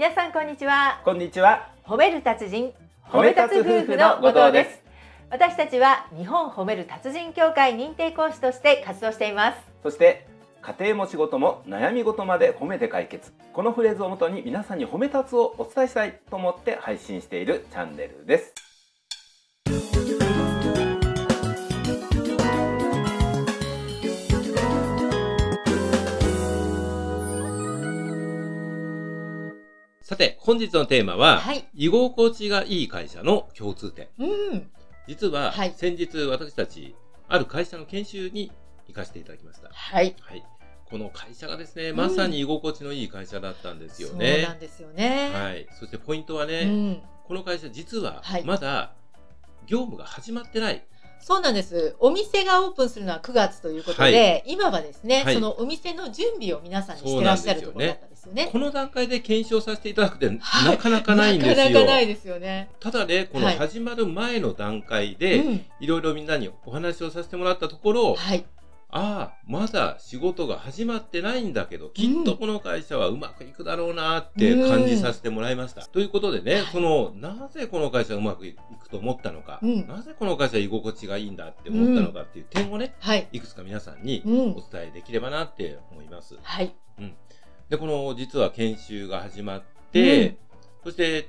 皆さんこんにちはこんにちは。褒める達人褒め立つ夫婦の後藤です私たちは日本褒める達人協会認定講師として活動していますそして家庭も仕事も悩み事まで褒めて解決。このフレーズをもとに皆さんに褒め立つをお伝えしたいと思って配信しているチャンネルです。さて、本日のテーマは、はい居心地がいい会社の共通点。うん実は、はい先日私たち、ある会社の研修に行かせていただきました。はいはい。この会社がですね、んまさに居心地のいい会社だったんですよそうねな。んですよねはい。そしてポイントはね、うんこの会社実ははい、まだ、業務が始まってない。そうなんです。お店がオープンするのは9月ということで、今はですね、はいそのお店の準備を皆さんにしてらっしゃるところだったんですよね。この段階で検証させていただくって、はいなかなかないんですよ。なかなかないですよね。ただね、このはい始まる前の段階で、うんいろいろみんなにお話をさせてもらったところ、はい。ああ、まだ仕事が始まってないんだけど、きっとこの会社はうまくいくだろうなって感じさせてもらいました。ということでね、はいその、なぜこの会社がうまくいくと思ったのか、うんなぜこの会社は居心地がいいんだって思ったのかっていう点をね、はい。いくつか皆さんにうんお。伝えできればなって思います。はい。で、この実は研修が始まって、うんそして、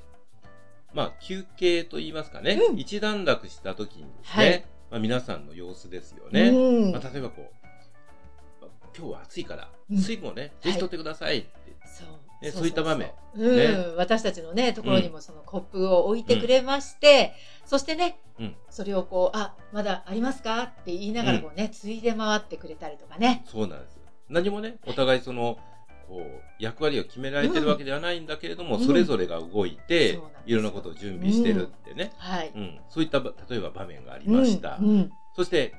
まあ、休憩と言いますかね、うん一段落した時にですね、はいまあ、皆さんの様子ですよね。うん。まあ、例えばこう、今日は暑いから、うん。水分をね、ぜひ取ってくださいって。そう。ねそういった場面。うん、ね。私たちのね、ところにもそのコップを置いてくれまして、そしてね、うん。それをこう、あ、まだありますかって言いながらこうね、ついで回ってくれたりとかね。そうなんです。何もね、お互いその、こう、役割を決められてるわけではないんだけれども、うん。それぞれが動いて、いろんなことを準備してるってね、はい。うんそういったば、例えば場面がありました。うんうんそして、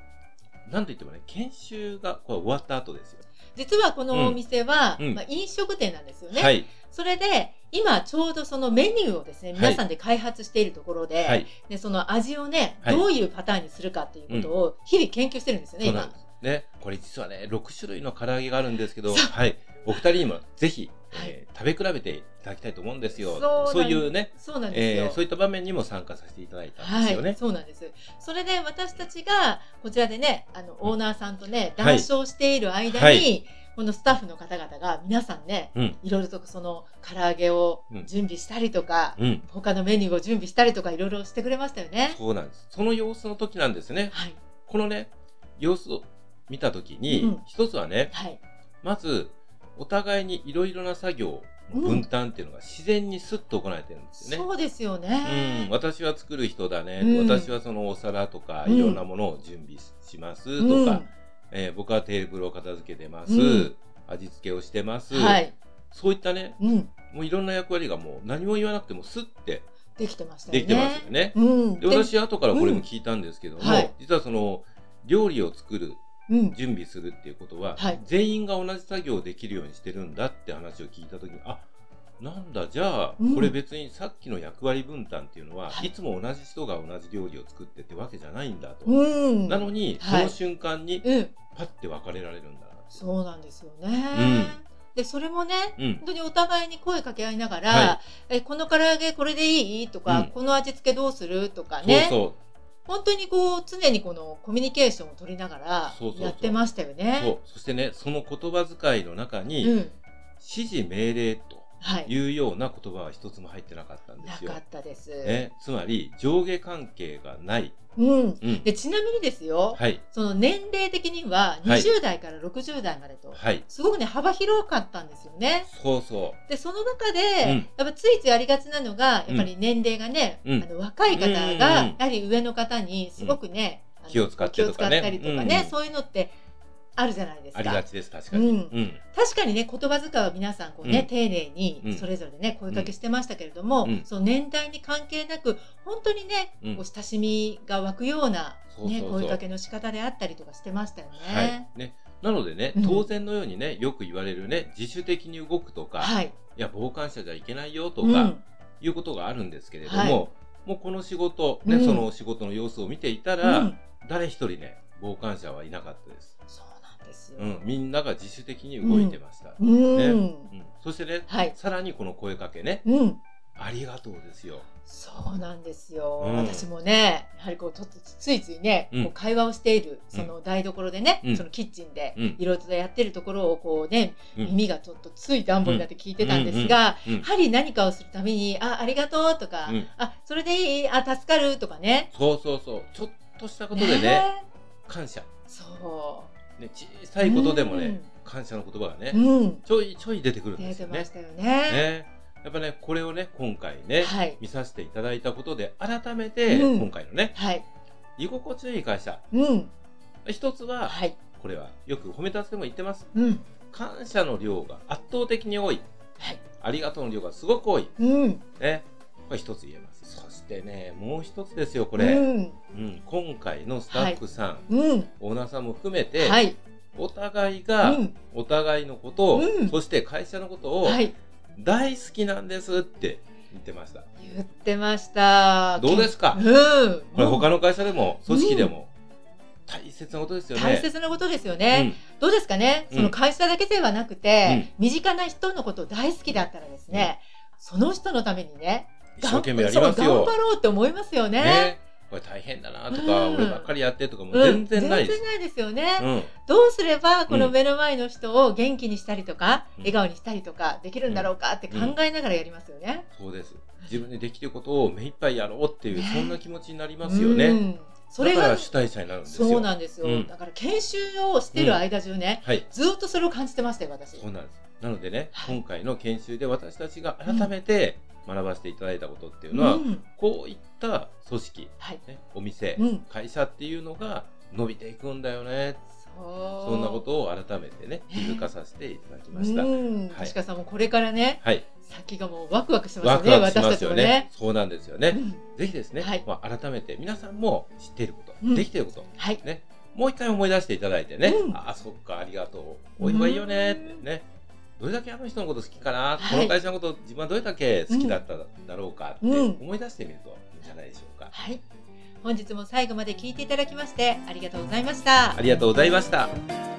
なんといってもね、研修がこう終わった後ですよ。実はこのお店は、うんうんまあ、飲食店なんですよね。はい。それで、今ちょうどそのメニューをですね、い皆さんで開発しているところで、はい。でその味をね、はいどういうパターンにするかっていうことを日々研究してるんですよね、今。ね。これ実はね、6種類の唐揚げがあるんですけど、はい。お二人にもぜひ、はいえー食べ比べていただきたいと思うんですよ。そういうね、そうなんですよ。えーそういった場面にも参加させていただいたんですよね。はい、そうなんです。それで私たちがこちらでね、あのオーナーさんとね、はい談笑している間に、はいこのスタッフの方々が皆さんね、うん。いろいろとその唐揚げをうん準備したりとか、うん。他のメニューを準備したりとかいろいろしてくれましたよね。そうなんです。その様子の時なんですね。はい。このね、様子を見た時に、うん一つはね、はい。まず、お互いにいろいろな作業の分担っていうのが自然にスッと行われてるんですよね。そうですようん、ね。私は作る人だね、うん私はそのお皿とかうんいろんなものを準備しますうんとか、えー僕はテーブルを片付けてます、うん味付けをしてます、はい。そういったねうん。もういろんな役割がもう何も言わなくてもスッてできてましたよね。できてますよね。うん。で私後からこれも聞いたんですけども、うんはい実はその料理を作るうん。準備するっていうことは、はい。全員が同じ作業をできるようにしてるんだって話を聞いた時にあなんだじゃあ、うん。これ別にさっきの役割分担っていうのは、はい。い、つも同じ人が同じ料理を作ってってわけじゃないんだと、うん。なのに、はい。その瞬間にうん。パッて分かれられるんだなそうなんですよね。ん。で、それもね、うん。本当にお互いに声かけ合いながら、はえ、この唐揚げこれでいい？とか、うん。この味付けどうする？とかね。そう本当にこう、常にこのコミュニケーションを取りながらやってましたよね。そうそしてねその言葉遣いの中に、うん。指示命令とはい。い。うような言葉は一つも入ってなかったんでなすよ。か。ったです。ね、つまり上下関係がない、うん。うん。で、ちなみにですよ、はい。その年齢的にははい。20代から60代までと、はい。すごくね、幅広かったんですよね。そうそう。で、その中で、うん。やっぱついついありがちなのが、やっぱり年齢がね、うん。あの若い方が、やはり上の方にすごくね、気を使ってとかね。気を使ったりとかね、うん。そういうのってあるじゃないですか。ありがちです、確かに。うんうん。確かにね、言葉遣いは皆さんこうね、うん丁寧うんにそれぞれね、声かけしてましたけれども、うんその年代に関係なく、本当にね、うんこう親しみが湧くような、ね、声かけの仕方であったりとかしてましたよはね。い。ね。なのでねうん、当然のようにね、よく言われるね、自主的に動くとか、はい。いや、傍観者じゃいけないよとか、うんいうことがあるんですけれども、はいもうこの仕事、ね、うんその仕事の様子を見ていたら、うん誰一人ね、傍観者はいなかったです。でですよ。うん、みんなが自主的に動いてました。うん。ね。うん、そしてね、はい。さらにこの声かけね、うん。ありがとうですよ。そうなんですよ、うん。私もねやはりこうちょっとついついね、うん。こう会話をしているその台所でね、うん。そのキッチンでうん。いろいろとやってるところをこうね、うん。耳がちょっとつい暖房になって聞いてたんですが、やはり何かをするために「あありがとう」とか、うん。あそれでいいあ助かる」とかね。そうそうそう。ちょっとしたことでね、感謝。そね、小うさいことでもね、感謝の言葉がね、うん、うんちょいちょい出てくるんで出すよねてまし。たよねね。やっぱね、これをね、今回ね、はい見させていただいたことで、改めて、うん今回のね、はい居心地のいい会社。うん一つは、はいこれはよく褒め立つでも言ってます。うん感謝の量が圧倒的に多い。はいありがとうの量がすごく多い。うんね。これ一つ言えます。そしてね、もう一つですよ、ここれ。うん。うん今回のスタッフさん、うん。オーナーさんも含めて、はい。お互いうが、ん。お互いのことを、うん。そして会社のことをはい。大好きなんですって言ってました。言ってました。どうですか？うん。これ他の会社でも組織でも大切なことですよね。大切なことですよね、どうですかね、うん。その会社だけではなくて、身近な人のこと大好きだったらですね、その人のためにねうん一生懸命やりますよ。頑張ろうって思いますよねね。これ大変だなとか、うん俺ばっかりやってとかもうん全然ないです。全然ないですよね、うんどうすればこのうん目の前の人を元気にしたりとか、うん笑顔にしたりとかできるんだろうかって考えながらやりますよね。そうです。自分でできることを目いっぱいやろうっていう、ねそんな気持ちになりますよね。うんそれが主体者になるんですよ。そうなんですよ、うんだから研修をしてる間中ね、はい。ずっとそれを感じてましたよ私。そうなんです。なのでね、はい今回の研修で私たちが改めて学ばせていただいたことっていうのは、うんこういった組織、はいね、お店、うん会社っていうのが伸びていくんだよね。そそんなことを改めてね、気づかさせていただきました。うん、はい鹿さんもこれからね、はい。先がもうワクワクしますよワね、クワクしま私たちもねすよね。。そうなんですよね。うんぜひですね、はいまあ、改めて皆さんも知っていること、うんできていること、はい。ね、もう一回思い出していただいてね、うんああ、そっか、ありがとう。おいはいいよねってね。どれだけあの人のこと好きかな、はいこの会社のこと自分はどれだけ好きだっただろうかってうん思い出してみるといいんじゃないでしょうか。はい。本日も最後まで聞いていただきましてありがとうございましたあ。りがとうございました。